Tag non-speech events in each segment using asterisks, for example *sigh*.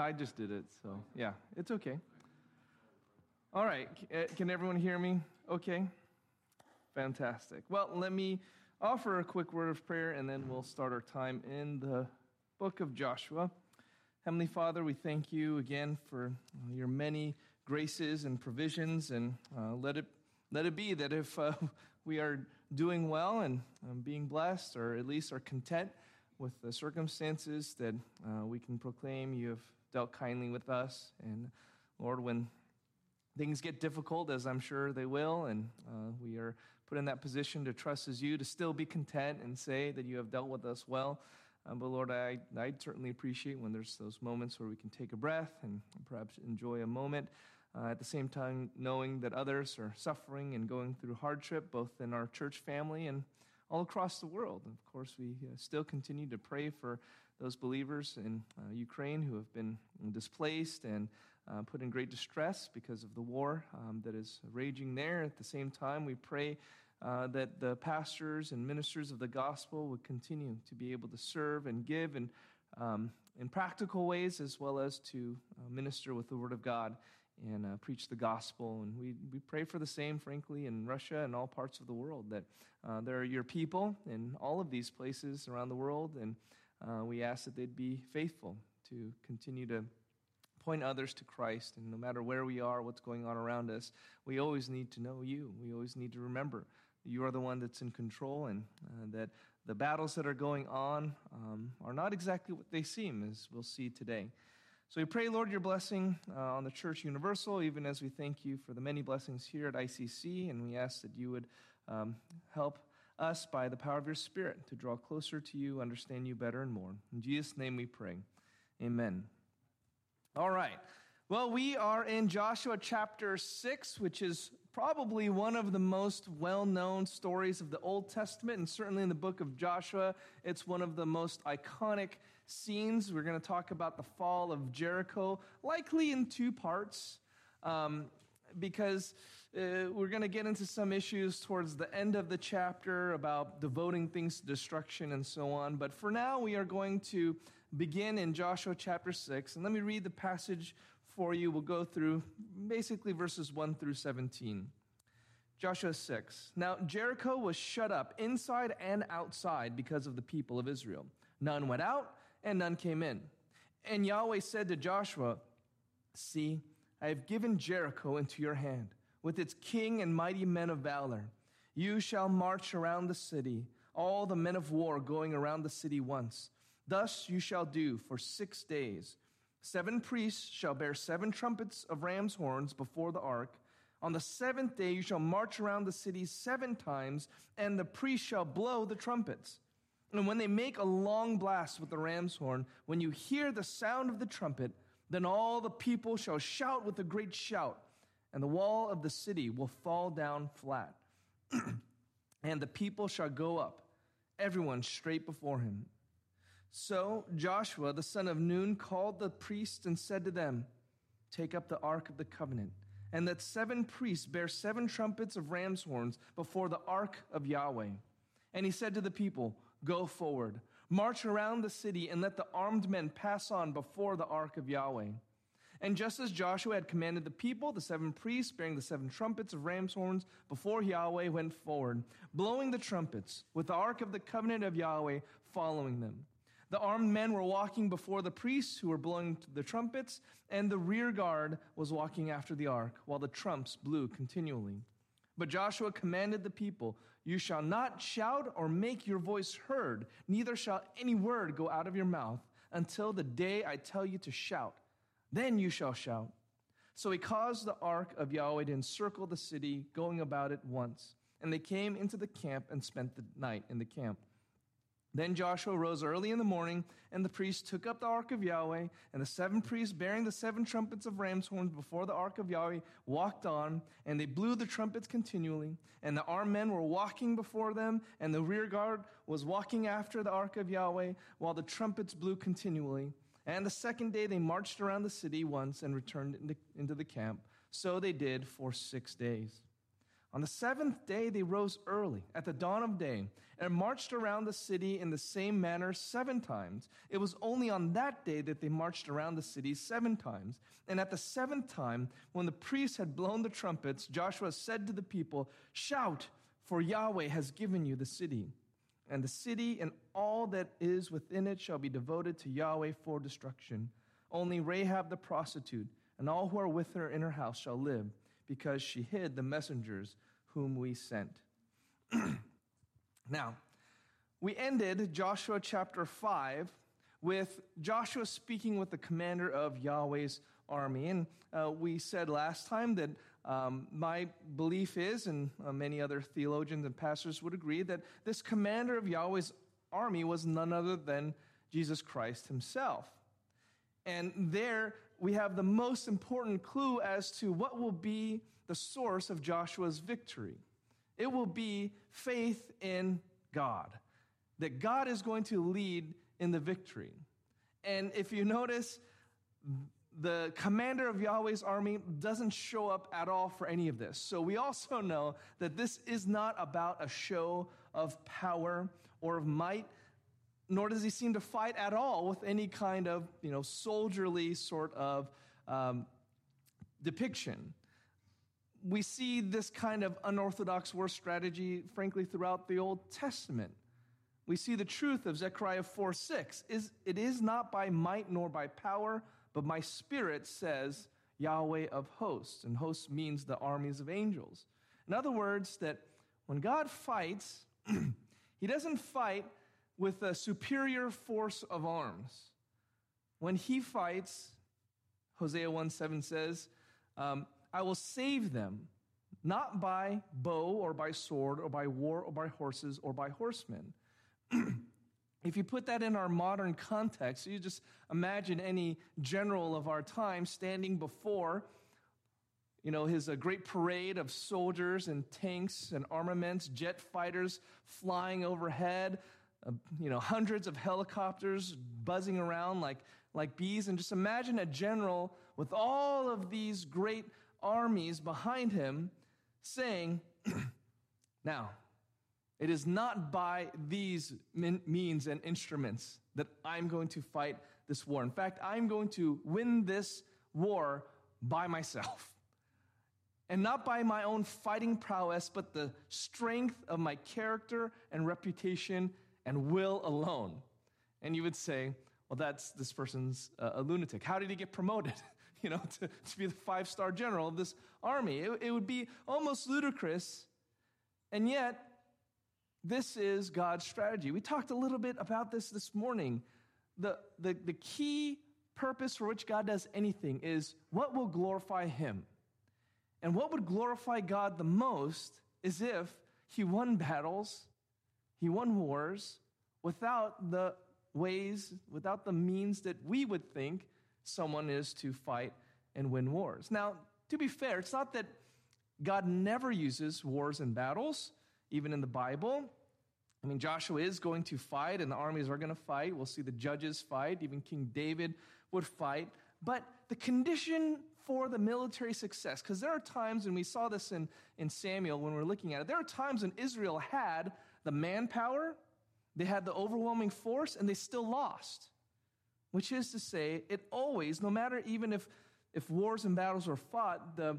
I just did it, so yeah, it's okay. All right, uh, can everyone hear me? Okay, fantastic. Well, let me offer a quick word of prayer and then we'll start our time in the book of Joshua. Heavenly Father, we thank you again for your many graces and provisions, and uh, let it let it be that if uh, *laughs* we are doing well and um, being blessed, or at least are content with the circumstances, that uh, we can proclaim you have dealt kindly with us. And Lord, when things get difficult, as I'm sure they will, and uh, we are put in that position to trust as you, to still be content and say that you have dealt with us well. Um, but Lord, I, I certainly appreciate when there's those moments where we can take a breath and perhaps enjoy a moment. Uh, at the same time, knowing that others are suffering and going through hardship, both in our church family and all across the world. Of course, we uh, still continue to pray for those believers in uh, Ukraine who have been displaced and uh, put in great distress because of the war um, that is raging there. At the same time, we pray uh, that the pastors and ministers of the gospel would continue to be able to serve and give and um, in practical ways as well as to uh, minister with the word of God and uh, preach the gospel. And we, we pray for the same, frankly, in Russia and all parts of the world, that uh, there are your people in all of these places around the world, and uh, we ask that they'd be faithful to continue to point others to Christ. And no matter where we are, what's going on around us, we always need to know you. We always need to remember you are the one that's in control, and uh, that the battles that are going on um, are not exactly what they seem, as we'll see today. So we pray, Lord, your blessing uh, on the Church Universal, even as we thank you for the many blessings here at ICC, and we ask that you would um, help us by the power of your Spirit to draw closer to you, understand you better and more. In Jesus' name we pray. Amen. All right. Well, we are in Joshua chapter 6, which is probably one of the most well known stories of the Old Testament, and certainly in the book of Joshua, it's one of the most iconic scenes. We're going to talk about the fall of Jericho, likely in two parts, um, because uh, we're going to get into some issues towards the end of the chapter about devoting things to destruction and so on. But for now, we are going to begin in Joshua chapter 6. And let me read the passage for you. We'll go through basically verses 1 through 17. Joshua 6. Now, Jericho was shut up inside and outside because of the people of Israel. None went out and none came in. And Yahweh said to Joshua, See, I have given Jericho into your hand, with its king and mighty men of valor. You shall march around the city, all the men of war going around the city once. Thus you shall do for six days. Seven priests shall bear seven trumpets of ram's horns before the ark. On the seventh day you shall march around the city seven times, and the priests shall blow the trumpets. And when they make a long blast with the ram's horn, when you hear the sound of the trumpet, then all the people shall shout with a great shout, and the wall of the city will fall down flat. *clears throat* and the people shall go up, everyone straight before him. So Joshua, the son of Nun, called the priests and said to them, Take up the ark of the covenant, and let seven priests bear seven trumpets of ram's horns before the ark of Yahweh. And he said to the people, Go forward, march around the city, and let the armed men pass on before the ark of Yahweh. And just as Joshua had commanded the people, the seven priests bearing the seven trumpets of ram's horns before Yahweh went forward, blowing the trumpets, with the ark of the covenant of Yahweh following them. The armed men were walking before the priests who were blowing the trumpets, and the rear guard was walking after the ark, while the trumps blew continually. But Joshua commanded the people, You shall not shout or make your voice heard, neither shall any word go out of your mouth until the day I tell you to shout. Then you shall shout. So he caused the ark of Yahweh to encircle the city, going about it once. And they came into the camp and spent the night in the camp. Then Joshua rose early in the morning, and the priests took up the ark of Yahweh, and the seven priests bearing the seven trumpets of ram's horns before the ark of Yahweh walked on, and they blew the trumpets continually. And the armed men were walking before them, and the rear guard was walking after the ark of Yahweh, while the trumpets blew continually. And the second day they marched around the city once and returned into, into the camp. So they did for six days. On the seventh day, they rose early, at the dawn of day, and marched around the city in the same manner seven times. It was only on that day that they marched around the city seven times. And at the seventh time, when the priests had blown the trumpets, Joshua said to the people, Shout, for Yahweh has given you the city. And the city and all that is within it shall be devoted to Yahweh for destruction. Only Rahab the prostitute and all who are with her in her house shall live because she hid the messengers whom we sent. *clears throat* now, we ended Joshua chapter 5 with Joshua speaking with the commander of Yahweh's army. And uh, we said last time that um, my belief is, and uh, many other theologians and pastors would agree, that this commander of Yahweh's army was none other than Jesus Christ himself. And there, we have the most important clue as to what will be the source of Joshua's victory. It will be faith in God, that God is going to lead in the victory. And if you notice, the commander of Yahweh's army doesn't show up at all for any of this. So we also know that this is not about a show of power or of might nor does he seem to fight at all with any kind of you know soldierly sort of um, depiction we see this kind of unorthodox war strategy frankly throughout the old testament we see the truth of zechariah 4 6 is it is not by might nor by power but my spirit says yahweh of hosts and hosts means the armies of angels in other words that when god fights *clears throat* he doesn't fight with a superior force of arms. When he fights, Hosea 1 7 says, um, I will save them, not by bow or by sword or by war or by horses or by horsemen. *clears throat* if you put that in our modern context, you just imagine any general of our time standing before you know, his a great parade of soldiers and tanks and armaments, jet fighters flying overhead, uh, you know, hundreds of helicopters buzzing around like, like bees. And just imagine a general with all of these great armies behind him saying, *clears throat* Now, it is not by these means and instruments that I'm going to fight this war. In fact, I'm going to win this war by myself. And not by my own fighting prowess, but the strength of my character and reputation and will alone. And you would say, well, that's this person's uh, a lunatic. How did he get promoted? *laughs* you know, to, to be the five star general of this army. It, it would be almost ludicrous. And yet, this is God's strategy. We talked a little bit about this this morning. The, the, the key purpose for which God does anything is what will glorify Him. And what would glorify God the most is if He won battles he won wars without the ways, without the means that we would think someone is to fight and win wars. Now, to be fair, it's not that God never uses wars and battles, even in the Bible. I mean, Joshua is going to fight, and the armies are going to fight. We'll see the judges fight. Even King David would fight. But the condition for the military success, because there are times, and we saw this in, in Samuel when we we're looking at it, there are times when Israel had the manpower, they had the overwhelming force, and they still lost. Which is to say, it always, no matter even if, if wars and battles were fought, the,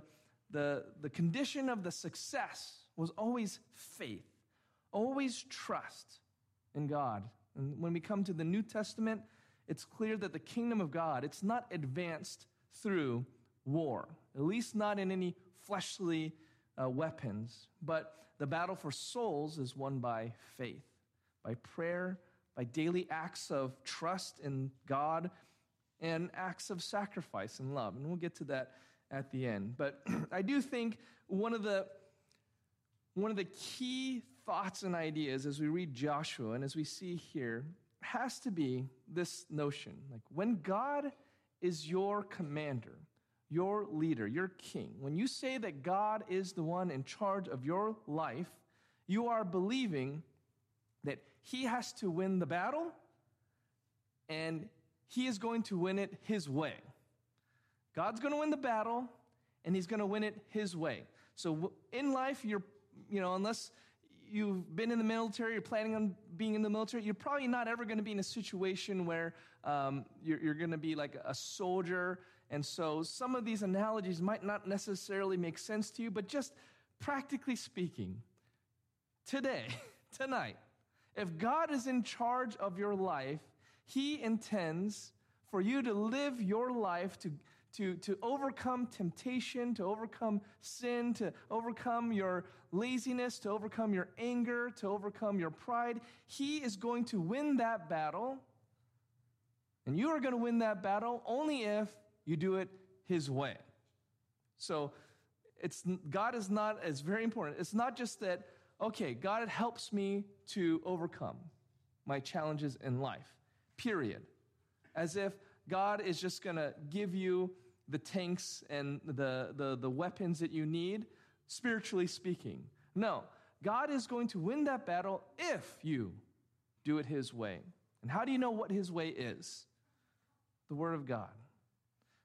the, the condition of the success was always faith, always trust in God. And when we come to the New Testament, it's clear that the kingdom of God, it's not advanced through war, at least not in any fleshly uh, weapons, but the battle for souls is won by faith, by prayer, by daily acts of trust in God, and acts of sacrifice and love. And we'll get to that at the end. But *clears throat* I do think one of the one of the key thoughts and ideas as we read Joshua and as we see here has to be this notion like when God is your commander, your leader, your king, when you say that God is the one in charge of your life, you are believing that he has to win the battle and he is going to win it his way. God's going to win the battle and he's going to win it his way. So in life, you're, you know, unless you've been in the military, you're planning on being in the military, you're probably not ever going to be in a situation where um, you're, you're going to be like a soldier. And so some of these analogies might not necessarily make sense to you, but just practically speaking, today, *laughs* tonight, if God is in charge of your life, He intends for you to live your life to to, to overcome temptation, to overcome sin, to overcome your laziness, to overcome your anger, to overcome your pride. He is going to win that battle. And you are going to win that battle only if you do it His way. So, it's, God is not, it's very important. It's not just that, okay, God helps me to overcome my challenges in life, period. As if God is just going to give you the tanks and the, the, the weapons that you need, spiritually speaking. No, God is going to win that battle if you do it His way. And how do you know what His way is? The Word of God.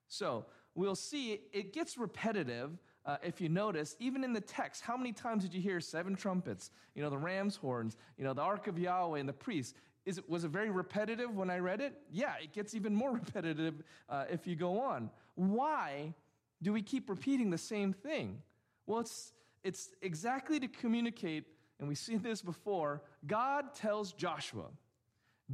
So we'll see it gets repetitive. Uh, if you notice, even in the text, how many times did you hear seven trumpets, you know, the ram's horns, you know, the ark of Yahweh and the priests? Is it, was it very repetitive when I read it? Yeah, it gets even more *laughs* repetitive uh, if you go on. Why do we keep repeating the same thing? Well, it's, it's exactly to communicate, and we've seen this before. God tells Joshua.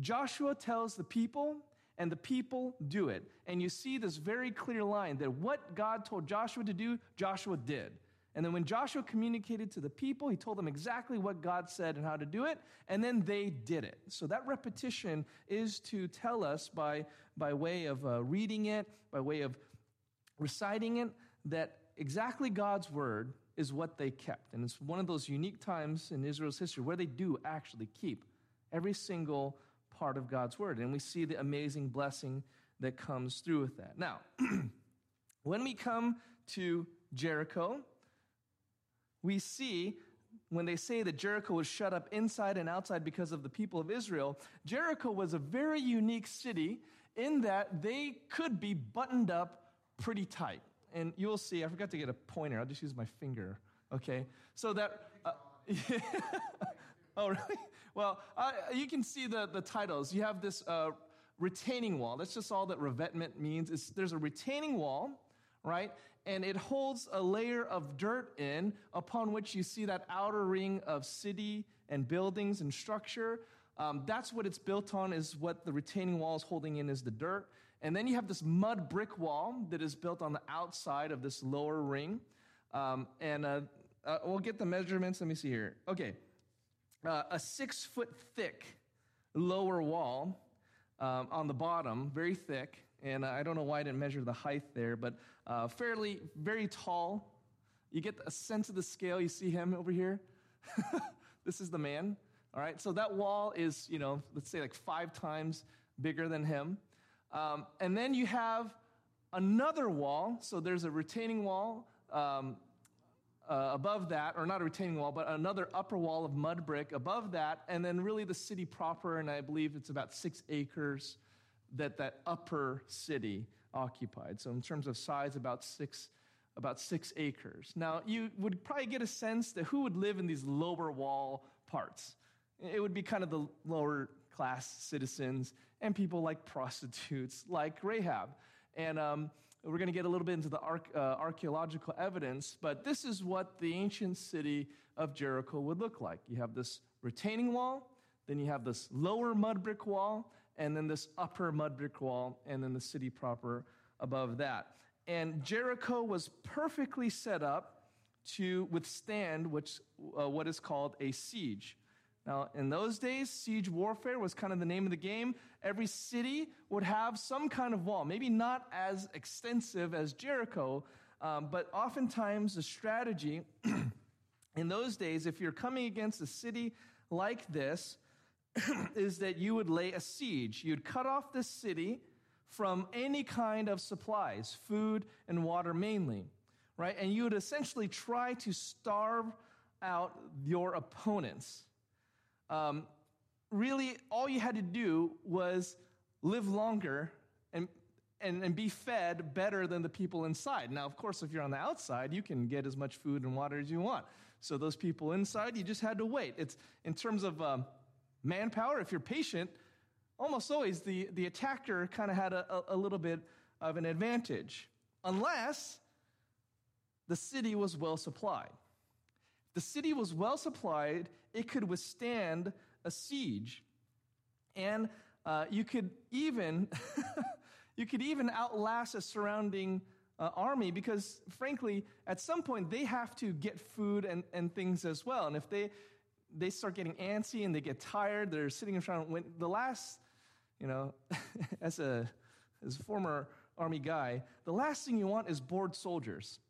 Joshua tells the people, and the people do it. And you see this very clear line that what God told Joshua to do, Joshua did. And then when Joshua communicated to the people, he told them exactly what God said and how to do it, and then they did it. So that repetition is to tell us by, by way of uh, reading it, by way of reciting it, that exactly God's word is what they kept. And it's one of those unique times in Israel's history where they do actually keep every single part of God's word. And we see the amazing blessing that comes through with that. Now, *clears throat* when we come to Jericho, we see when they say that Jericho was shut up inside and outside because of the people of Israel, Jericho was a very unique city in that they could be buttoned up pretty tight. And you'll see, I forgot to get a pointer. I'll just use my finger. Okay? So that. Uh, *laughs* oh, really? Well, uh, you can see the, the titles. You have this uh, retaining wall. That's just all that revetment means. It's, there's a retaining wall, right? and it holds a layer of dirt in upon which you see that outer ring of city and buildings and structure. Um, that's what it's built on, is what the retaining wall is holding in is the dirt. And then you have this mud brick wall that is built on the outside of this lower ring. Um, and uh, uh, we'll get the measurements. Let me see here. Okay. Uh, a six foot thick lower wall um, on the bottom, very thick. And I don't know why I didn't measure the height there, but uh, fairly, very tall. You get a sense of the scale. You see him over here? *laughs* this is the man. All right, so that wall is, you know, let's say like five times bigger than him. Um, and then you have another wall. So there's a retaining wall um, uh, above that, or not a retaining wall, but another upper wall of mud brick above that. And then really the city proper, and I believe it's about six acres that that upper city occupied. So in terms of size, about six, about six acres. Now you would probably get a sense that who would live in these lower wall parts. It would be kind of the lower class citizens and people like prostitutes, like Rahab. And um, we're going to get a little bit into the uh, archaeological evidence, but this is what the ancient city of Jericho would look like. You have this retaining wall, then you have this lower mud brick wall, and then this upper mud brick wall, and then the city proper above that. And Jericho was perfectly set up to withstand which, uh, what is called a siege. Now, in those days, siege warfare was kind of the name of the game. Every city would have some kind of wall, maybe not as extensive as Jericho, um, but oftentimes the strategy *clears throat* in those days, if you're coming against a city like this, *clears throat* is that you would lay a siege. You'd cut off the city from any kind of supplies, food and water mainly, right? And you would essentially try to starve out your opponents. Um, really, all you had to do was live longer and, and, and be fed better than the people inside. Now, of course, if you're on the outside, you can get as much food and water as you want. So those people inside, you just had to wait. It's in terms of um, manpower, if you're patient, almost always the, the attacker kind of had a, a, a little bit of an advantage, unless the city was well supplied. The city was well supplied, it could withstand a siege. And uh, you could even *laughs* you could even outlast a surrounding uh, army because frankly at some point they have to get food and, and things as well. And if they they start getting antsy and they get tired they're sitting in front of when the last you know *laughs* as a as a former army guy the last thing you want is bored soldiers.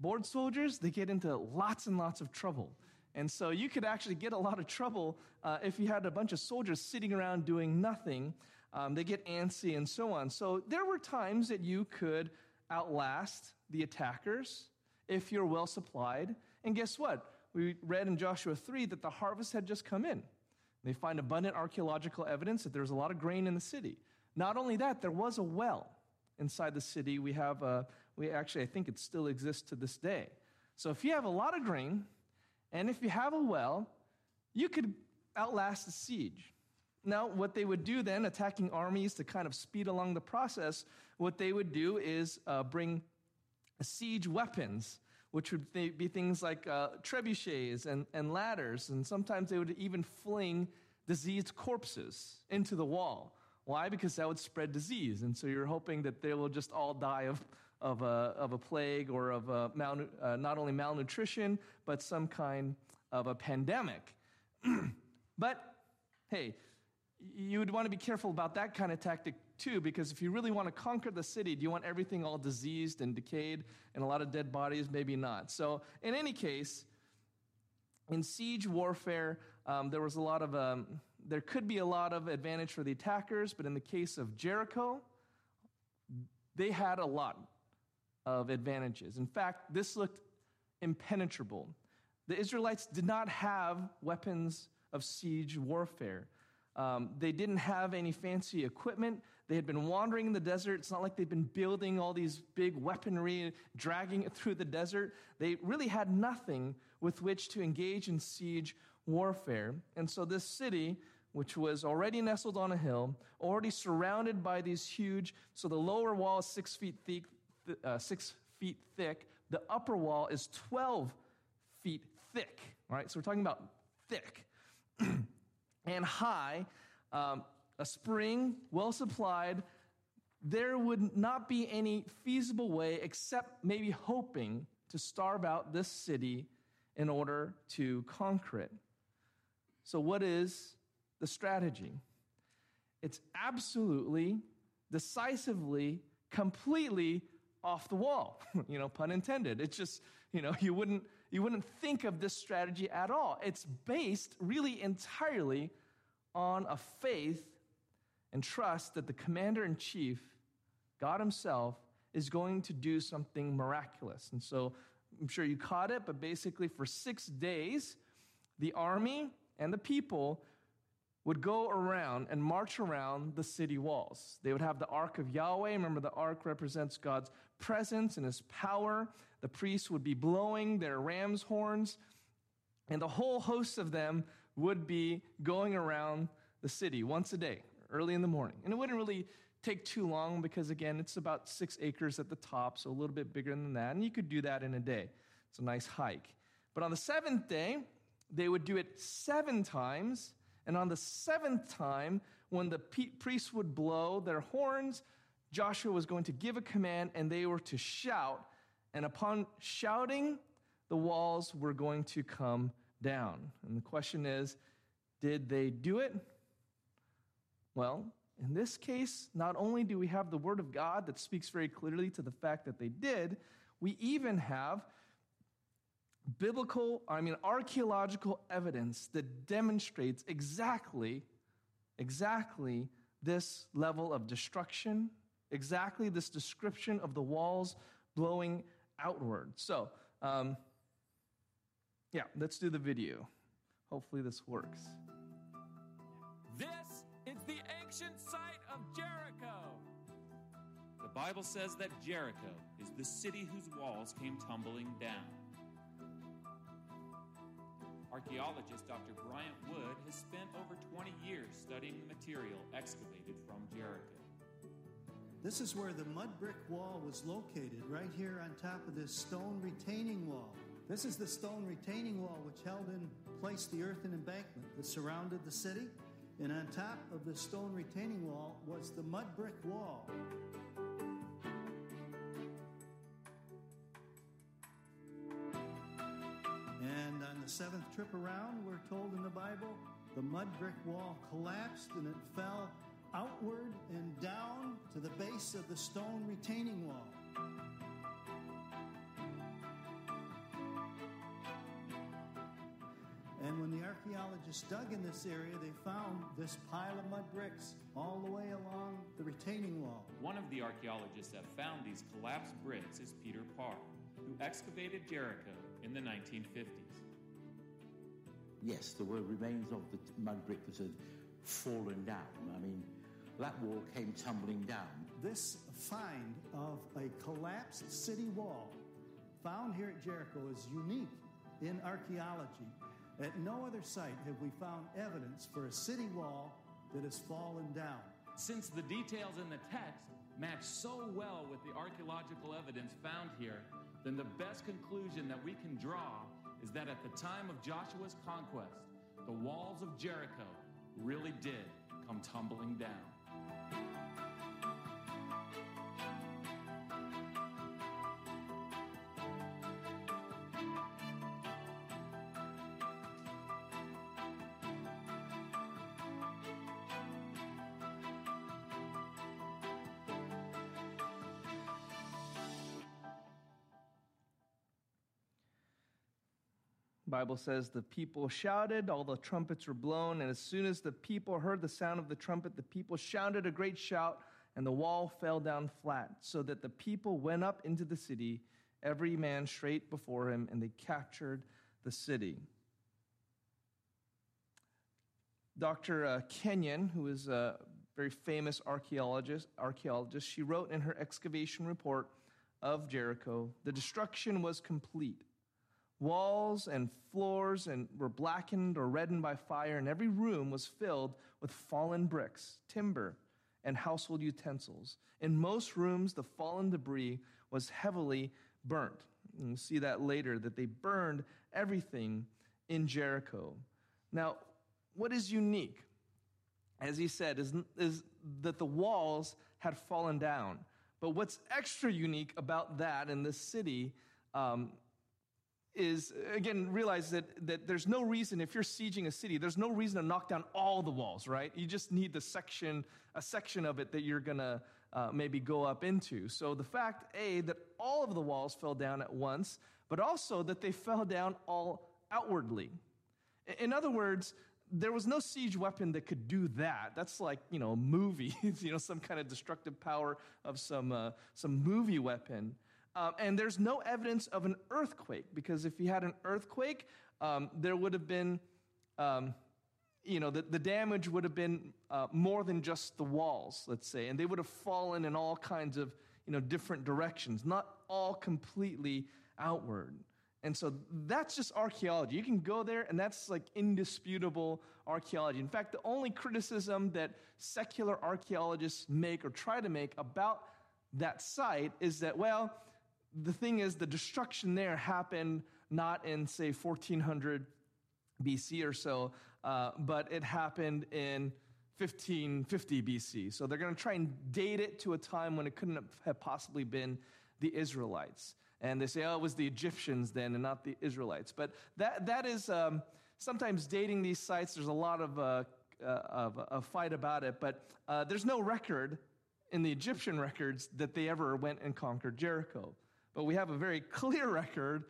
Bored soldiers they get into lots and lots of trouble and so you could actually get a lot of trouble uh, if you had a bunch of soldiers sitting around doing nothing. Um, they get antsy and so on. So there were times that you could outlast the attackers if you're well supplied. And guess what? We read in Joshua 3 that the harvest had just come in. They find abundant archaeological evidence that there was a lot of grain in the city. Not only that, there was a well inside the city. We have, a, we actually, I think it still exists to this day. So if you have a lot of grain, and if you have a well, you could outlast the siege. Now, what they would do then, attacking armies to kind of speed along the process, what they would do is uh, bring siege weapons, which would be things like uh, trebuchets and, and ladders, and sometimes they would even fling diseased corpses into the wall. Why? Because that would spread disease. And so you're hoping that they will just all die of of a, of a plague or of a malnu- uh, not only malnutrition, but some kind of a pandemic. *clears throat* but hey, you would want to be careful about that kind of tactic too, because if you really want to conquer the city, do you want everything all diseased and decayed and a lot of dead bodies? Maybe not. So, in any case, in siege warfare, um, there was a lot of, um, there could be a lot of advantage for the attackers, but in the case of Jericho, they had a lot of advantages. In fact, this looked impenetrable. The Israelites did not have weapons of siege warfare. Um, they didn't have any fancy equipment. They had been wandering in the desert. It's not like they'd been building all these big weaponry, dragging it through the desert. They really had nothing with which to engage in siege warfare. And so, this city, which was already nestled on a hill, already surrounded by these huge, so the lower wall is six feet thick, uh, six feet thick. The upper wall is 12 feet thick. right? so we're talking about thick *clears throat* and high. Um, a spring, well supplied. There would not be any feasible way except maybe hoping to starve out this city in order to conquer it. So, what is the strategy? It's absolutely, decisively, completely off the wall, *laughs* you know, pun intended. It's just, you know, you wouldn't, you wouldn't think of this strategy at all. It's based really entirely on a faith and trust that the commander in chief, God Himself, is going to do something miraculous. And so I'm sure you caught it, but basically, for six days, the army and the people would go around and march around the city walls. They would have the Ark of Yahweh. Remember, the Ark represents God's presence and his power. The priests would be blowing their ram's horns, and the whole host of them would be going around the city once a day, early in the morning. And it wouldn't really take too long because, again, it's about six acres at the top, so a little bit bigger than that. And you could do that in a day. It's a nice hike. But on the seventh day, they would do it seven times and on the seventh time, when the priests would blow their horns, Joshua was going to give a command and they were to shout. And upon shouting, the walls were going to come down. And the question is did they do it? Well, in this case, not only do we have the Word of God that speaks very clearly to the fact that they did, we even have biblical, I mean, archaeological evidence that demonstrates exactly, exactly this level of destruction, exactly this description of the walls blowing outward. So, um, yeah, let's do the video. Hopefully, this works. This is the ancient site of Jericho. The Bible says that Jericho is the city whose walls came tumbling down. Archaeologist Dr. Bryant Wood has spent over 20 years studying the material excavated from Jericho. This is where the mud brick wall was located, right here on top of this stone retaining wall. This is the stone retaining wall which held in place the earthen embankment that surrounded the city. And on top of the stone retaining wall was the mud brick wall. And on the seventh trip around, we're told in the Bible, the mud brick wall collapsed and it fell outward and down to the base of the stone retaining wall. And when the archaeologists dug in this area, they found this pile of mud bricks all the way along the retaining wall. One of the archaeologists that found these collapsed bricks is Peter Parr, who excavated Jericho in the 1950s. Yes, there were remains of the mud brick that had fallen down. I mean, that wall came tumbling down. This find of a collapsed city wall found here at Jericho is unique in archaeology. At no other site have we found evidence for a city wall that has fallen down. Since the details in the text match so well with the archaeological evidence found here, then the best conclusion that we can draw is that at the time of Joshua's conquest, the walls of Jericho really did come tumbling down. Bible says the people shouted, all the trumpets were blown, and as soon as the people heard the sound of the trumpet, the people shouted a great shout, and the wall fell down flat, so that the people went up into the city, every man straight before him, and they captured the city. Dr. Uh, Kenyon, who is a very famous archaeologist, archaeologist, she wrote in her excavation report of Jericho, the destruction was complete. Walls and floors and were blackened or reddened by fire, and every room was filled with fallen bricks, timber, and household utensils. In most rooms, the fallen debris was heavily burnt. And we'll see that later, that they burned everything in Jericho. Now, what is unique, as he said, is, is that the walls had fallen down. But what's extra unique about that in this city um, is again realize that, that there's no reason if you're sieging a city there's no reason to knock down all the walls right? You just need the section a section of it that you're gonna uh, maybe go up into. So the fact a that all of the walls fell down at once but also that they fell down all outwardly. In other words there was no siege weapon that could do that. That's like you know a movie *laughs* you know some kind of destructive power of some uh, some movie weapon um, and there's no evidence of an earthquake because if you had an earthquake, um, there would have been, um, you know, the, the damage would have been uh, more than just the walls, let's say, and they would have fallen in all kinds of, you know, different directions, not all completely outward. And so that's just archaeology. You can go there, and that's like indisputable archaeology. In fact, the only criticism that secular archaeologists make or try to make about that site is that, well, the thing is, the destruction there happened not in, say, 1400 BC or so, uh, but it happened in 1550 BC. So they're going to try and date it to a time when it couldn't have possibly been the Israelites. And they say, oh, it was the Egyptians then and not the Israelites. But that, that is um, sometimes dating these sites. There's a lot of, uh, uh, of a fight about it, but uh, there's no record in the Egyptian records that they ever went and conquered Jericho but we have a very clear record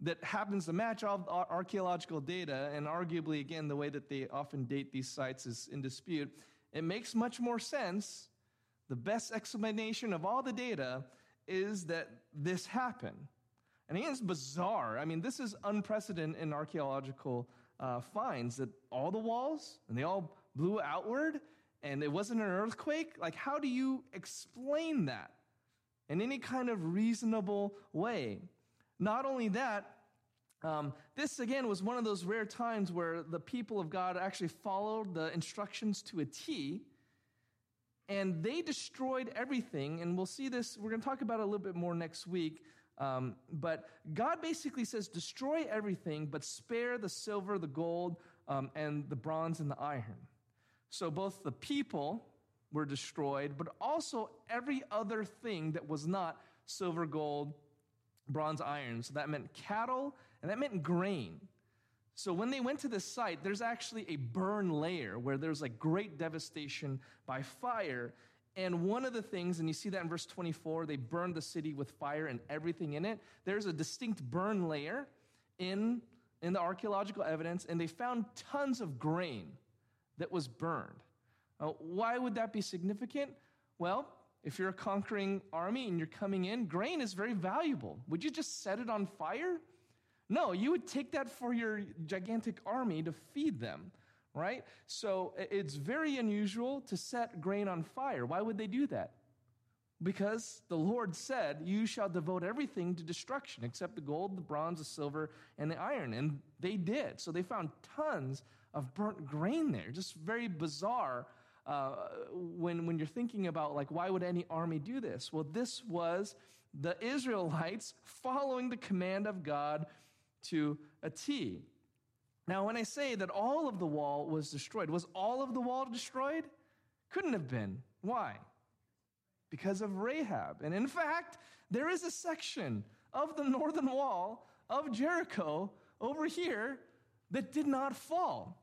that happens to match all archaeological data, and arguably, again, the way that they often date these sites is in dispute. It makes much more sense. The best explanation of all the data is that this happened. And it's bizarre. I mean, this is unprecedented in archaeological uh, finds that all the walls and they all blew outward and it wasn't an earthquake. Like, how do you explain that? In any kind of reasonable way. Not only that, um, this again was one of those rare times where the people of God actually followed the instructions to a T and they destroyed everything. And we'll see this, we're going to talk about it a little bit more next week. Um, but God basically says, destroy everything, but spare the silver, the gold, um, and the bronze and the iron. So both the people were destroyed, but also every other thing that was not silver, gold, bronze, iron. So that meant cattle and that meant grain. So when they went to this site, there's actually a burn layer where there's like great devastation by fire. And one of the things, and you see that in verse 24, they burned the city with fire and everything in it. There's a distinct burn layer in, in the archaeological evidence, and they found tons of grain that was burned. Uh, why would that be significant? Well, if you're a conquering army and you're coming in, grain is very valuable. Would you just set it on fire? No, you would take that for your gigantic army to feed them, right? So it's very unusual to set grain on fire. Why would they do that? Because the Lord said, You shall devote everything to destruction except the gold, the bronze, the silver, and the iron. And they did. So they found tons of burnt grain there. Just very bizarre when, when you're thinking about, like, why would any army do this? Well, this was the Israelites following the command of God to a T. Now, when I say that all of the wall was destroyed, was all of the wall destroyed? Couldn't have been. Why? Because of Rahab. And in fact, there is a section of the northern wall of Jericho over here that did not fall.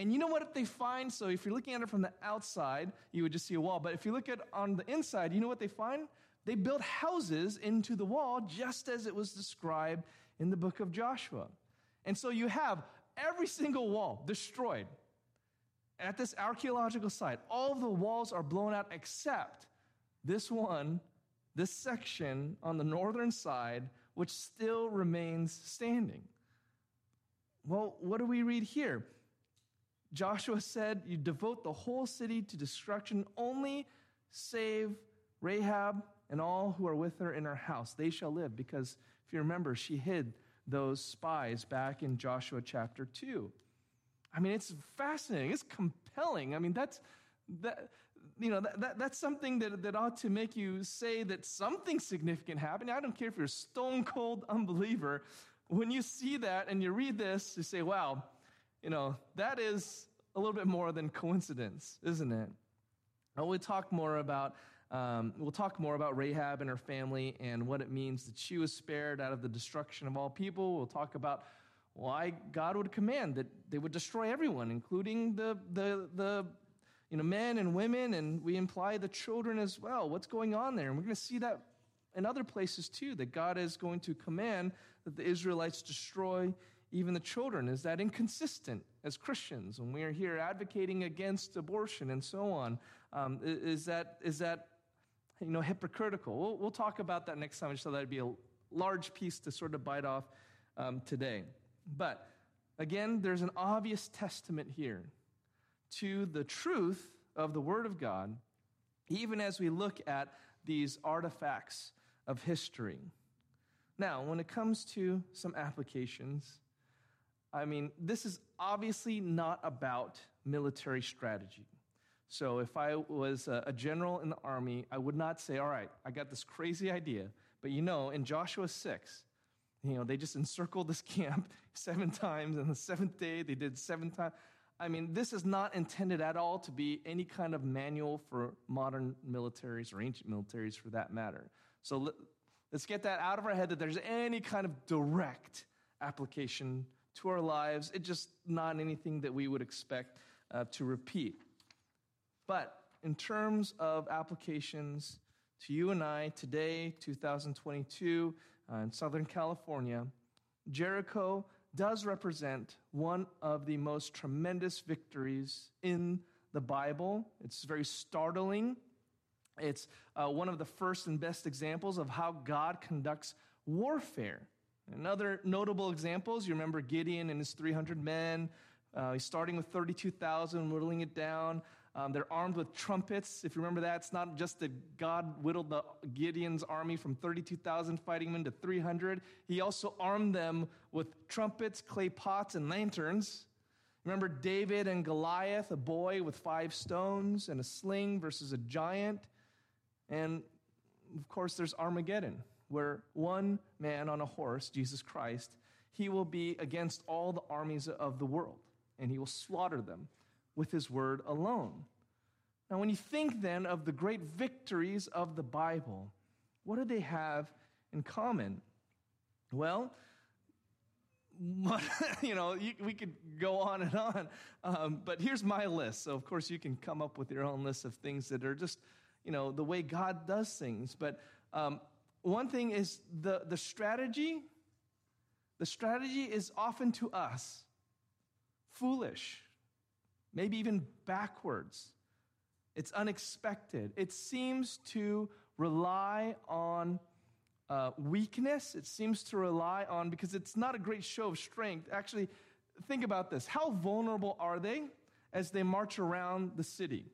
And you know what they find? So if you're looking at it from the outside, you would just see a wall. But if you look at on the inside, you know what they find? They built houses into the wall just as it was described in the book of Joshua. And so you have every single wall destroyed at this archaeological site. All the walls are blown out except this one, this section on the northern side, which still remains standing. Well, what do we read here? Joshua said, You devote the whole city to destruction, only save Rahab and all who are with her in her house. They shall live. Because if you remember, she hid those spies back in Joshua chapter 2. I mean, it's fascinating. It's compelling. I mean, that's that you know that, that, that's something that, that ought to make you say that something significant happened. I don't care if you're a stone cold *laughs* unbeliever. When you see that and you read this, you say, wow, you know, that is a little bit more than coincidence, isn't it? And we'll talk more about um, we'll talk more about Rahab and her family and what it means that she was spared out of the destruction of all people. We'll talk about why God would command that they would destroy everyone, including the, the, the you know, men and women, and we imply the children as well. What's going on there? And we're going to see that in other places too, that God is going to command that the Israelites destroy even the children. Is that inconsistent as Christians when we are here advocating against abortion and so on? Um, is, that, is that you know, hypocritical. We'll, we'll talk about that next time, so that'd be a large piece to sort of bite off um, today. But again, there's an obvious testament here to the truth of the Word of God, even as we look at these artifacts of history. Now, when it comes to some applications, I mean, this is obviously not about military strategy. So if I was a general in the army, I would not say, all right, I got this crazy idea. But you know, in Joshua 6, you know, they just encircled this *laughs* camp seven times, and the seventh day they did seven times. I mean, this is not intended at all to be any kind of manual for modern militaries or ancient militaries for that matter. So let, us get that out of our head that there's any kind of direct application to our lives. It's just not anything that we would expect uh, to repeat. But in terms of applications to you and I today, 2022, uh, in Southern California, Jericho does represent one of the most tremendous victories in the Bible. It's very startling. It's uh, one of the first and best examples of how God conducts warfare. And other notable examples, you remember Gideon and his 300 men. Uh, he's starting with 32,000, whittling it down. Um, they're armed with trumpets. If you remember that, it's not just that God whittled the Gideon's army from 32,000 fighting men to 300. He also armed them with trumpets, clay pots, and lanterns. Remember David and Goliath, a boy with five stones and a sling versus a giant. And of course, there's Armageddon, where one man on a horse, Jesus Christ, he will be against all the armies of the world, and he will slaughter them with his word alone. Now, when you think then of the great victories of the Bible, what do they have in common? Well, *laughs* you know, we could go on and on, um, but here's my list. So, of course, you can come up with your own list of things that are just, you know, the way God does things. But um, one thing is the, the strategy, the strategy is often to us foolish maybe even backwards. It's unexpected. It seems to rely on uh, weakness. It seems to rely on, because it's not a great show of strength. Actually, think about this. How vulnerable are they as they march around the city?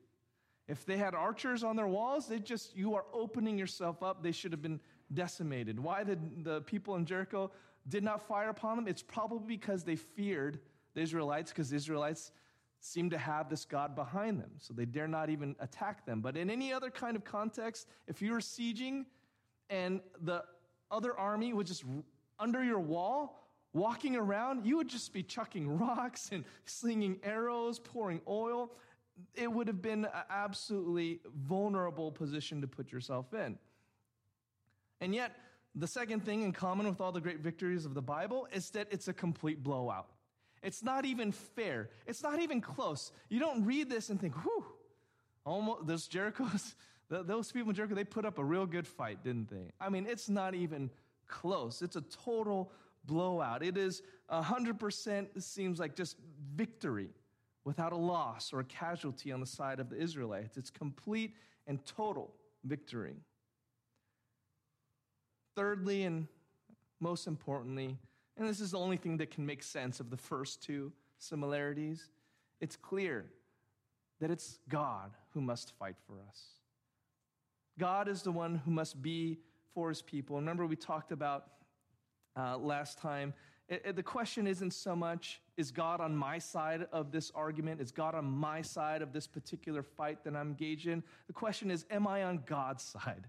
If they had archers on their walls, they just, you are opening yourself up. They should have been decimated. Why did the people in Jericho did not fire upon them? It's probably because they feared the Israelites, because the Israelites seem to have this God behind them, so they dare not even attack them. But in any other kind of context, if you were sieging and the other army was just under your wall, walking around, you would just be chucking *laughs* rocks and slinging arrows, pouring oil. It would have been an absolutely vulnerable position to put yourself in. And yet, the second thing in common with all the great victories of the Bible is that it's a complete blowout. It's not even fair. It's not even close. You don't read this and think, whew, almost, those Jericho's, *laughs* those people in Jericho, they put up a real good fight, didn't they? I mean, it's not even close. It's a total blowout. It is 100%, seems like just victory without a loss or a casualty on the side of the Israelites. It's complete and total victory. Thirdly, and most importantly, and this is the only thing that can make sense of the first two similarities. It's clear that it's God who must fight for us. God is the one who must be for his people. Remember, we talked about uh, last time. It, it, the question isn't so much, is God on my side of this argument? Is God on my side of this particular fight that I'm engaged in? The question is, am I on God's *laughs* side?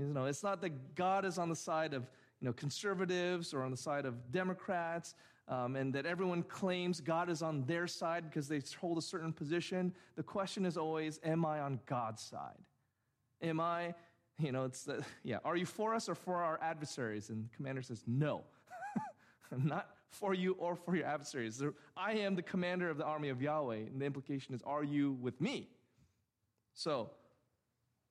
You know, it's not that God is on the side of you know, conservatives or on the side of Democrats, um, and that everyone claims God is on their side because they hold a certain position. The question is always, am I on God's side? Am I, you know, it's the, *laughs* yeah, are you for us or for our adversaries? And the commander says, no. I'm *laughs* not for you or for your adversaries. I am the commander of the army of Yahweh. And the implication is, are you with me? So,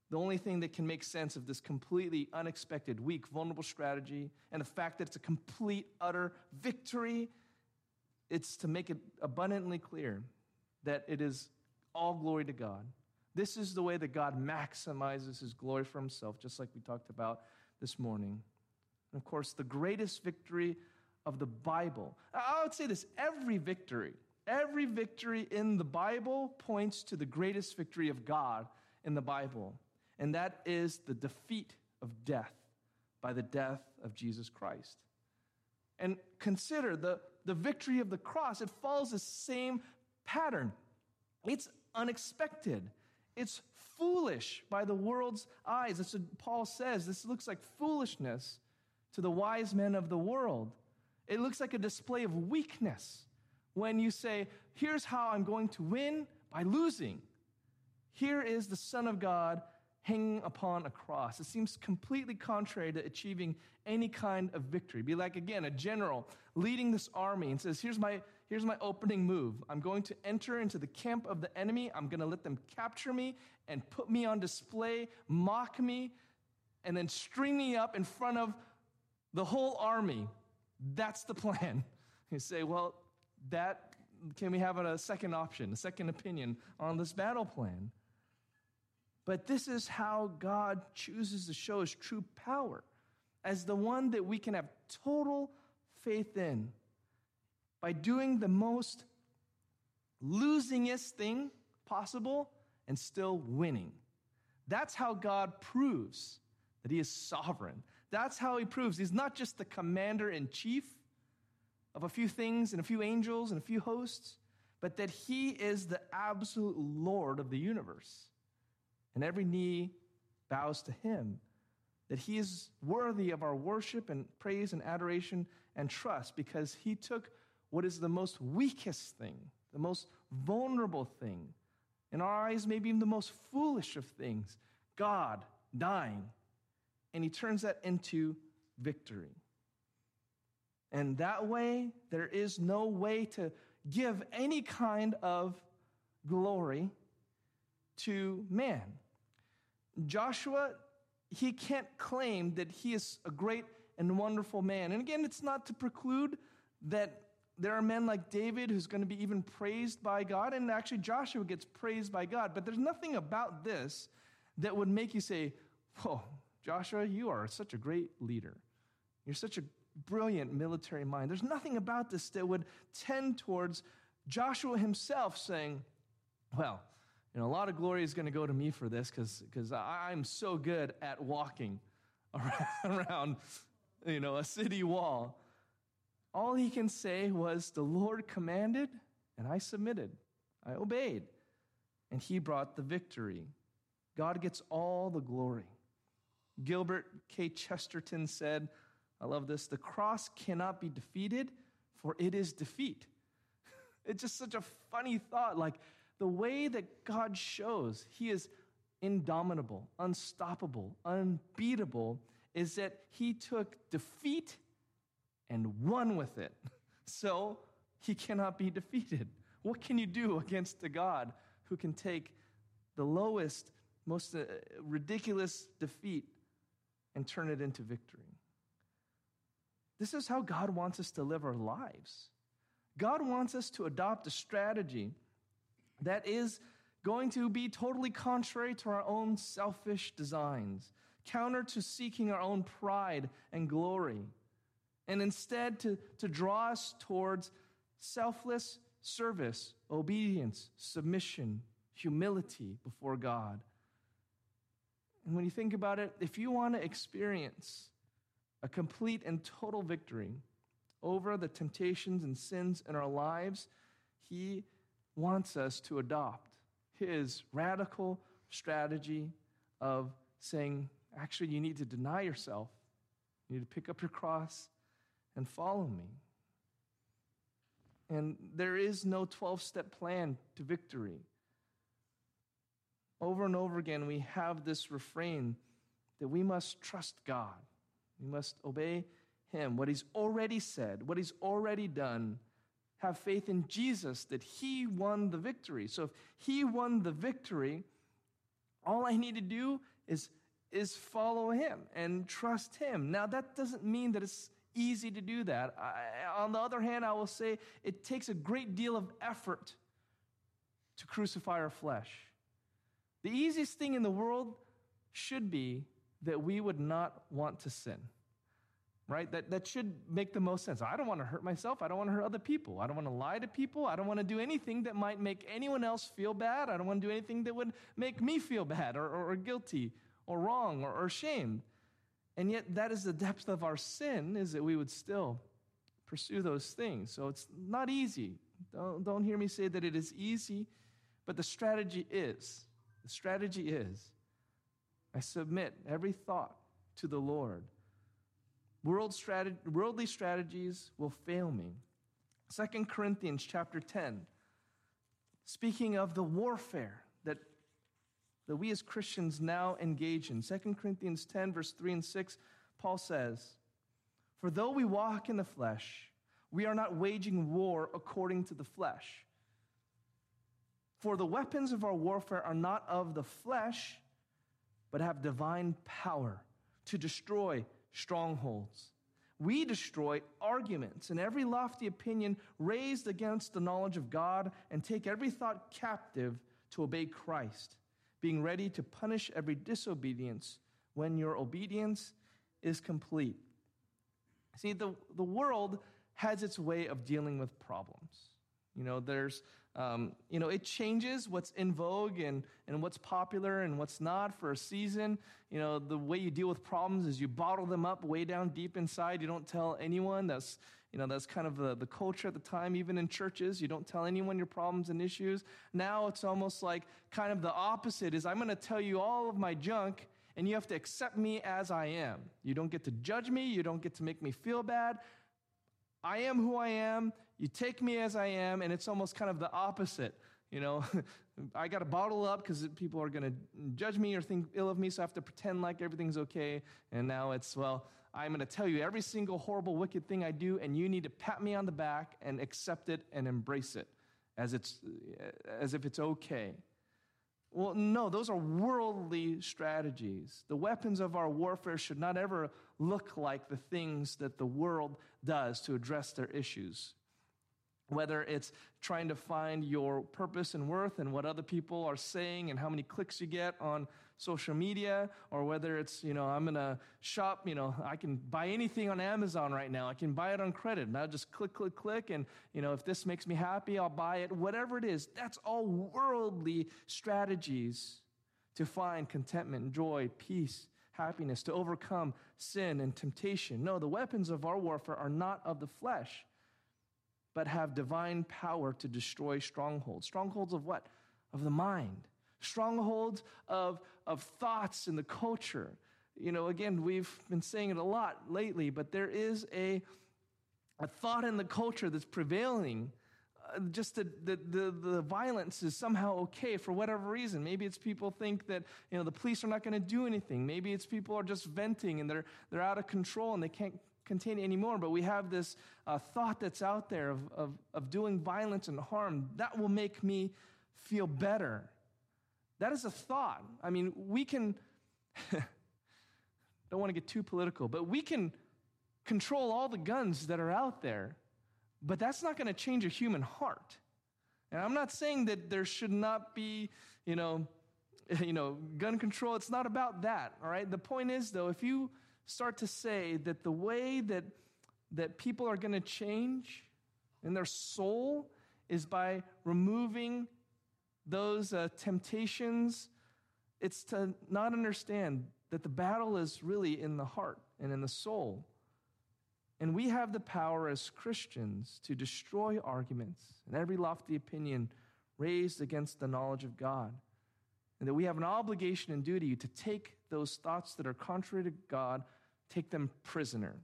the only thing that can make sense of this completely unexpected, weak, vulnerable strategy and the fact that it's a complete, utter victory, it's to make it abundantly clear that it is all glory to God. This is the way that God maximizes his glory for himself, just like we talked about this morning. And of course, the greatest victory of the Bible, I would say this every victory, every victory in the Bible points to the greatest victory of God in the Bible and that is the defeat of death by the death of Jesus Christ. And consider the, the victory of the cross, it follows the same pattern. It's unexpected. It's foolish by the world's eyes. That's what Paul says. This looks like foolishness to the wise men of the world. It looks like a display of weakness when you say, Here's how I'm going to win by losing. Here is the Son of God hanging upon a cross. It seems completely contrary to achieving any kind of victory. Be like, again, a general leading this army and says, Here's my, here's my opening move. I'm going to enter into the camp of the enemy. I'm going to let them capture me and put me on display, mock me, and then string me up in front of the whole army. That's the plan. *laughs* You say, Well, that can we have a second option, a second opinion on this battle plan? But this is how God chooses to show his true power as the one that we can have total faith in by doing the most losingest thing possible and still winning. That's how God proves that he is sovereign. That's how he proves he's not just the commander in chief of a few things and a few angels and a few hosts, but that he is the absolute Lord of the universe. And every knee bows to him, that he is worthy of our worship and praise and adoration and trust because he took what is the most weakest thing, the most vulnerable thing, in our eyes, maybe even the most foolish of things God dying, and he turns that into victory. And that way, there is no way to give any kind of glory to man. Joshua, he can't claim that he is a great and wonderful man. And again, it's not to preclude that there are men like David who's going to be even praised by God, and actually Joshua gets praised by God. But there's nothing about this that would make you say, Whoa, Joshua, you are such a great leader. You're such a brilliant military mind. There's nothing about this that would tend towards Joshua himself saying, Well, know, a lot of glory is going to go to me for this because I'm so good at walking *laughs* around, you know, a city wall. All he can say was, The Lord commanded, and I submitted. I obeyed. And he brought the victory. God gets all the glory. Gilbert K. Chesterton said, I love this the cross cannot be defeated, for it is defeat. *laughs* It's just such a funny thought. Like the way that God shows he is indomitable, unstoppable, unbeatable, is that he took defeat and won with it. *laughs* So he cannot be defeated. What can you do against a God who can take the lowest, most uh, ridiculous defeat and turn it into victory? This is how God wants us to live our lives. God wants us to adopt a strategy that is going to be totally contrary to our own selfish designs, counter to seeking our own pride and glory and instead to, to draw us towards selfless service, obedience, submission, humility before God. And when you think about it, if you want to experience a complete and total victory over the temptations and sins in our lives, He wants us to adopt His radical strategy of saying, actually, you need to deny yourself, you need to pick up your cross and follow me. And there is no 12 step plan to victory. Over and over again, we have this refrain that we must trust God. We must obey Him, what He's already said, what He's already done. Have faith in Jesus that He won the victory. So if He won the victory, all I need to do is, is follow Him and trust Him. Now, that doesn't mean that it's easy to do that. I, on the other hand, I will say it takes a great deal of effort to crucify our flesh. The easiest thing in the world should be that we would not want to sin. Right? That, that should make the most sense. I don't want to hurt myself. I don't want to hurt other people. I don't want to lie to people. I don't want to do anything that might make anyone else feel bad. I don't want to do anything that would make me feel bad or, or, or guilty or wrong or, or ashamed. And yet, that is the depth of our sin, is that we would still pursue those things. So it's not easy. Don't, don't hear me say that it is easy, but the strategy is. The strategy is I submit every thought to the Lord. World worldly strategies will fail me. 2 Corinthians chapter 10, speaking of the warfare that that we as Christians now engage in. 2 Corinthians 10, verse 3 and 6, Paul says, For though we walk in the flesh, we are not waging war according to the flesh. For the weapons of our warfare are not of the flesh, but have divine power to destroy strongholds. We destroy arguments and every lofty opinion raised against the knowledge of God and take every thought captive to obey Christ being ready to punish every disobedience when your obedience is complete. See, the, the world has its way of dealing with problems. You know, there's, Um, you know, it changes what's in vogue and, and what's popular and what's not for a season. You know, the way you deal with problems is you bottle them up way down deep inside. You don't tell anyone. That's, you know, that's kind of the, the culture at the time, even in churches. You don't tell anyone your problems and issues. Now it's almost like kind of the opposite is I'm going to tell you all of my junk and you have to accept me as I am. You don't get to judge me. You don't get to make me feel bad. I am who I am. You take me as I am, and it's almost kind of the opposite. You know, *laughs* I got to bottle up because people are going to judge me or think ill of me, so I have to pretend like everything's okay. And now it's, well, I'm going to tell you every single horrible, wicked thing I do, and you need to pat me on the back and accept it and embrace it as, it's, as if it's okay. Well, no, those are worldly strategies. The weapons of our warfare should not ever look like the things that the world does to address their issues. Whether it's trying to find your purpose and worth and what other people are saying and how many clicks you get on social media or whether it's you know i'm to shop you know i can buy anything on amazon right now. I can buy it on credit. And i'll just click click click and you know if this makes me happy i'll buy it. Whatever it is that's all worldly strategies to find contentment joy peace happiness to overcome sin and temptation no the weapons of our warfare are not of the flesh but have divine power to destroy strongholds. Strongholds of what? Of the mind. Strongholds of, of thoughts in the culture. You know, again, we've been saying it a lot lately, but there is a, a thought in the culture that's prevailing. Just that the, the, the violence is somehow okay for whatever reason. Maybe it's people think that you know the police are not going to do anything. Maybe it's people are just venting and they're they're out of control and they can't contain it anymore, but we have this uh, thought that's out there of, of, of doing violence and harm. That will make me feel better. That is a thought. I mean, we can, *laughs* don't want to get too political, but we can control all the guns that are out there, but that's not going to change a human heart. And I'm not saying that there should not be, you know, *laughs* you know, gun control. It's not about that, all right? The point is, though, if you start to say that the way that, that people are going to change in their soul is by removing those uh, temptations. It's to not understand that the battle is really in the heart and in the soul. And we have the power as Christians to destroy arguments and every lofty opinion raised against the knowledge of God. And that we have an obligation and duty to take those thoughts that are contrary to God take them prisoner,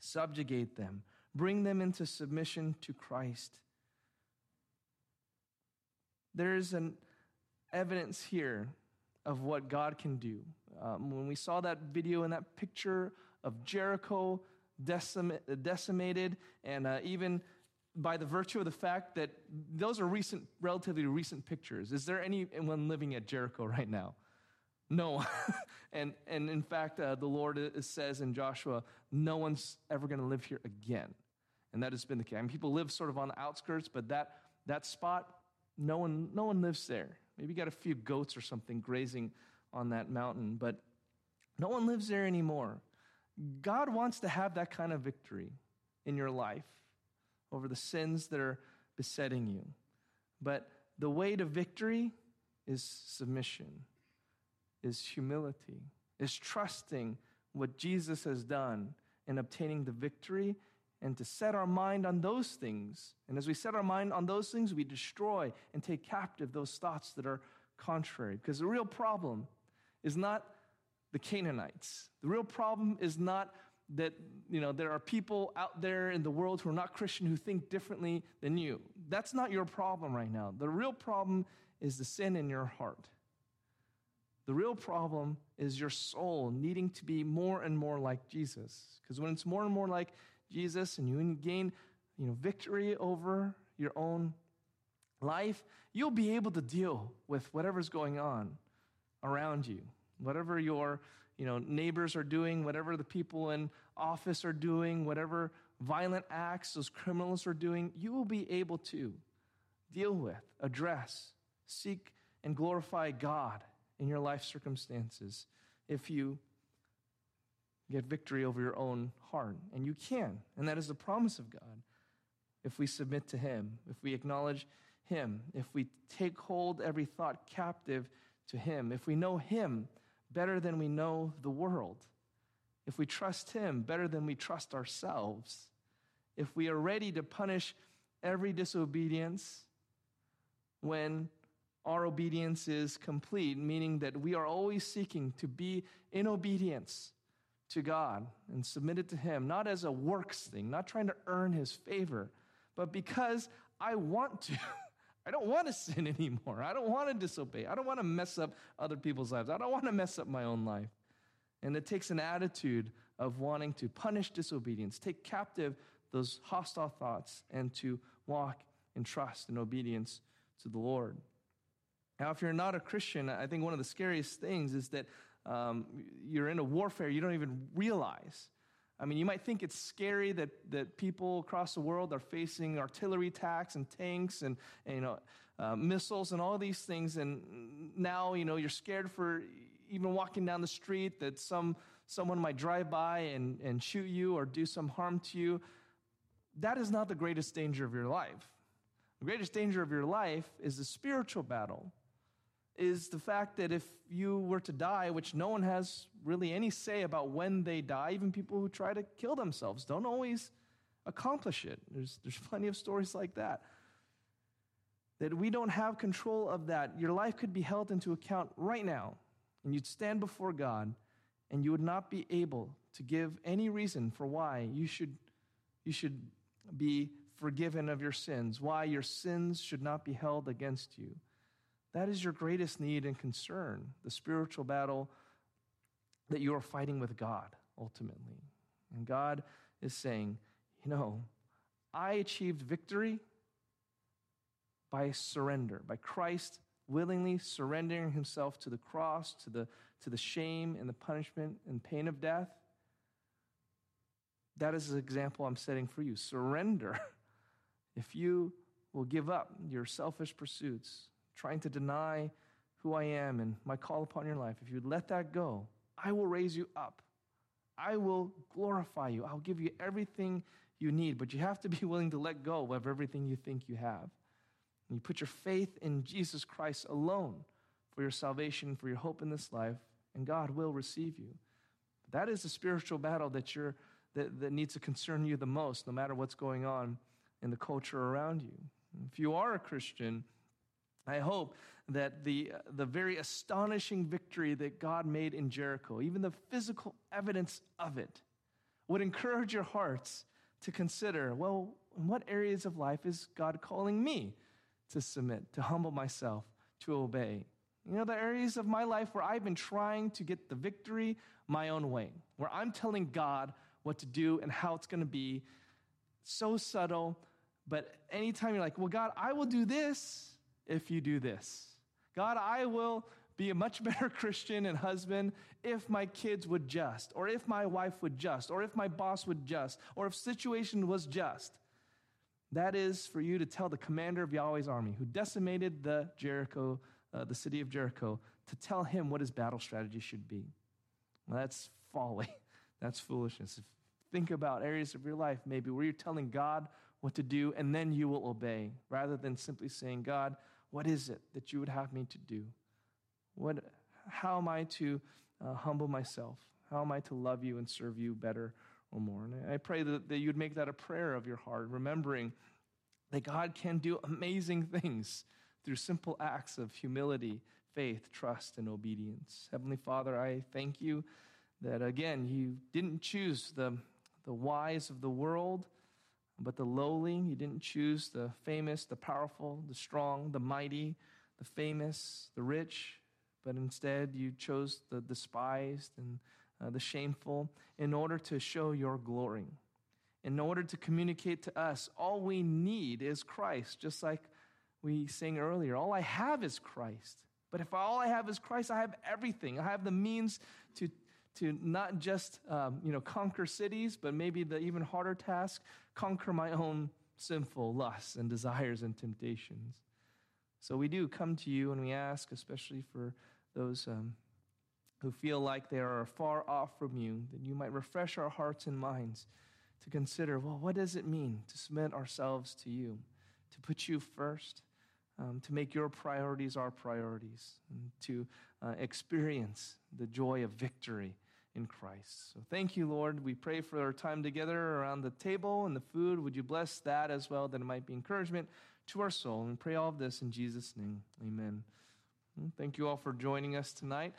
subjugate them, bring them into submission to Christ. There's an evidence here of what God can do. Um, when we saw that video and that picture of Jericho decimated, and uh, even by the virtue of the fact that those are recent, relatively recent pictures. Is there anyone living at Jericho right now? No. *laughs* and, and in fact, uh, the Lord says in Joshua, no one's ever going to live here again. And that has been the case. I mean, people live sort of on the outskirts, but that, that spot, no one, no one lives there. Maybe you got a few goats or something grazing on that mountain, but no one lives there anymore. God wants to have that kind of victory in your life over the sins that are besetting you. But the way to victory is submission is humility, is trusting what Jesus has done in obtaining the victory and to set our mind on those things. And as we set our mind on those things, we destroy and take captive those thoughts that are contrary. Because the real problem is not the Canaanites. The real problem is not that you know there are people out there in the world who are not Christian who think differently than you. That's not your problem right now. The real problem is the sin in your heart. The real problem is your soul needing to be more and more like Jesus. Because when it's more and more like Jesus and you gain you know, victory over your own life, you'll be able to deal with whatever's going on around you. Whatever your you know, neighbors are doing, whatever the people in office are doing, whatever violent acts those criminals are doing, you will be able to deal with, address, seek, and glorify God in your life circumstances if you get victory over your own heart. And you can. And that is the promise of God if we submit to Him, if we acknowledge Him, if we take hold every thought captive to Him, if we know Him better than we know the world, if we trust Him better than we trust ourselves, if we are ready to punish every disobedience when our obedience is complete, meaning that we are always seeking to be in obedience to God and submitted to Him, not as a works thing, not trying to earn His favor, but because I want to. *laughs* I don't want to *laughs* sin anymore. I don't want to disobey. I don't want to mess up other people's lives. I don't want to mess up my own life. And it takes an attitude of wanting to punish disobedience, take captive those hostile thoughts, and to walk in trust and obedience to the Lord. Now, if you're not a Christian, I think one of the scariest things is that um, you're in a warfare you don't even realize. I mean, you might think it's scary that, that people across the world are facing artillery attacks and tanks and, and you know, uh, missiles and all these things. And now, you know, you're scared for even walking down the street that some, someone might drive by and, and shoot you or do some harm to you. That is not the greatest danger of your life. The greatest danger of your life is the spiritual battle is the fact that if you were to die, which no one has really any say about when they die, even people who try to kill themselves don't always accomplish it. There's, there's *laughs* plenty of stories like that. That we don't have control of that. Your life could be held into account right now, and you'd stand before God, and you would not be able to give any reason for why you should, you should be forgiven of your sins, why your sins should not be held against you. That is your greatest need and concern, the spiritual battle that you are fighting with God ultimately. And God is saying, you know, I achieved victory by surrender, by Christ willingly surrendering himself to the cross, to the, to the shame and the punishment and pain of death. That is the example I'm setting for you. Surrender. *laughs* If you will give up your selfish pursuits, trying to deny who I am and my call upon your life, if you let that go, I will raise you up. I will glorify you. I'll give you everything you need, but you have to be *laughs* willing to let go of everything you think you have. And you put your faith in Jesus Christ alone for your salvation, for your hope in this life, and God will receive you. That is the spiritual battle that, you're, that, that needs to concern you the most, no matter what's going on in the culture around you. If you are a Christian, I hope that the, the very astonishing victory that God made in Jericho, even the physical evidence of it, would encourage your hearts to consider well, in what areas of life is God calling me to submit, to humble myself, to obey? You know, the areas of my life where I've been trying to get the victory my own way, where I'm telling God what to do and how it's going to be. So subtle, but anytime you're like, well, God, I will do this if you do this. God, I will be a much *laughs* better Christian and husband if my kids would just, or if my wife would just, or if my boss would just, or if situation was just. That is for you to tell the commander of Yahweh's army who decimated the Jericho, uh, the city of Jericho, to tell him what his battle strategy should be. Well, that's folly. *laughs* That's foolishness. Think about areas of your life maybe where you're telling God what to do and then you will obey rather than simply saying, God, what is it that you would have me to do? What, how am I to uh, humble myself? How am I to love you and serve you better or more? And I pray that, that you'd make that a prayer of your heart, remembering that God can do amazing things through simple acts of humility, faith, trust, and obedience. Heavenly Father, I thank you that, again, you didn't choose the, the wise of the world but the lowly. You didn't choose the famous, the powerful, the strong, the mighty, the famous, the rich, but instead you chose the despised and uh, the shameful in order to show your glory. In order to communicate to us, all we need is Christ, just like we sang earlier. All I have is Christ. But if all I have is Christ, I have everything. I have the means to, to not just um, you know, conquer cities, but maybe the even harder task, conquer my own sinful lusts and desires and temptations. So we do come to you and we ask, especially for those um, who feel like they are far off from you, that you might refresh our hearts and minds to consider well, what does it mean to submit ourselves to you, to put you first, um, to make your priorities our priorities, and to uh, experience the joy of victory in Christ. So thank you, Lord. We pray for our time together around the table and the food. Would you bless that as well, that it might be encouragement to our soul? And pray all of this in Jesus' name. Amen. Thank you all for joining us tonight.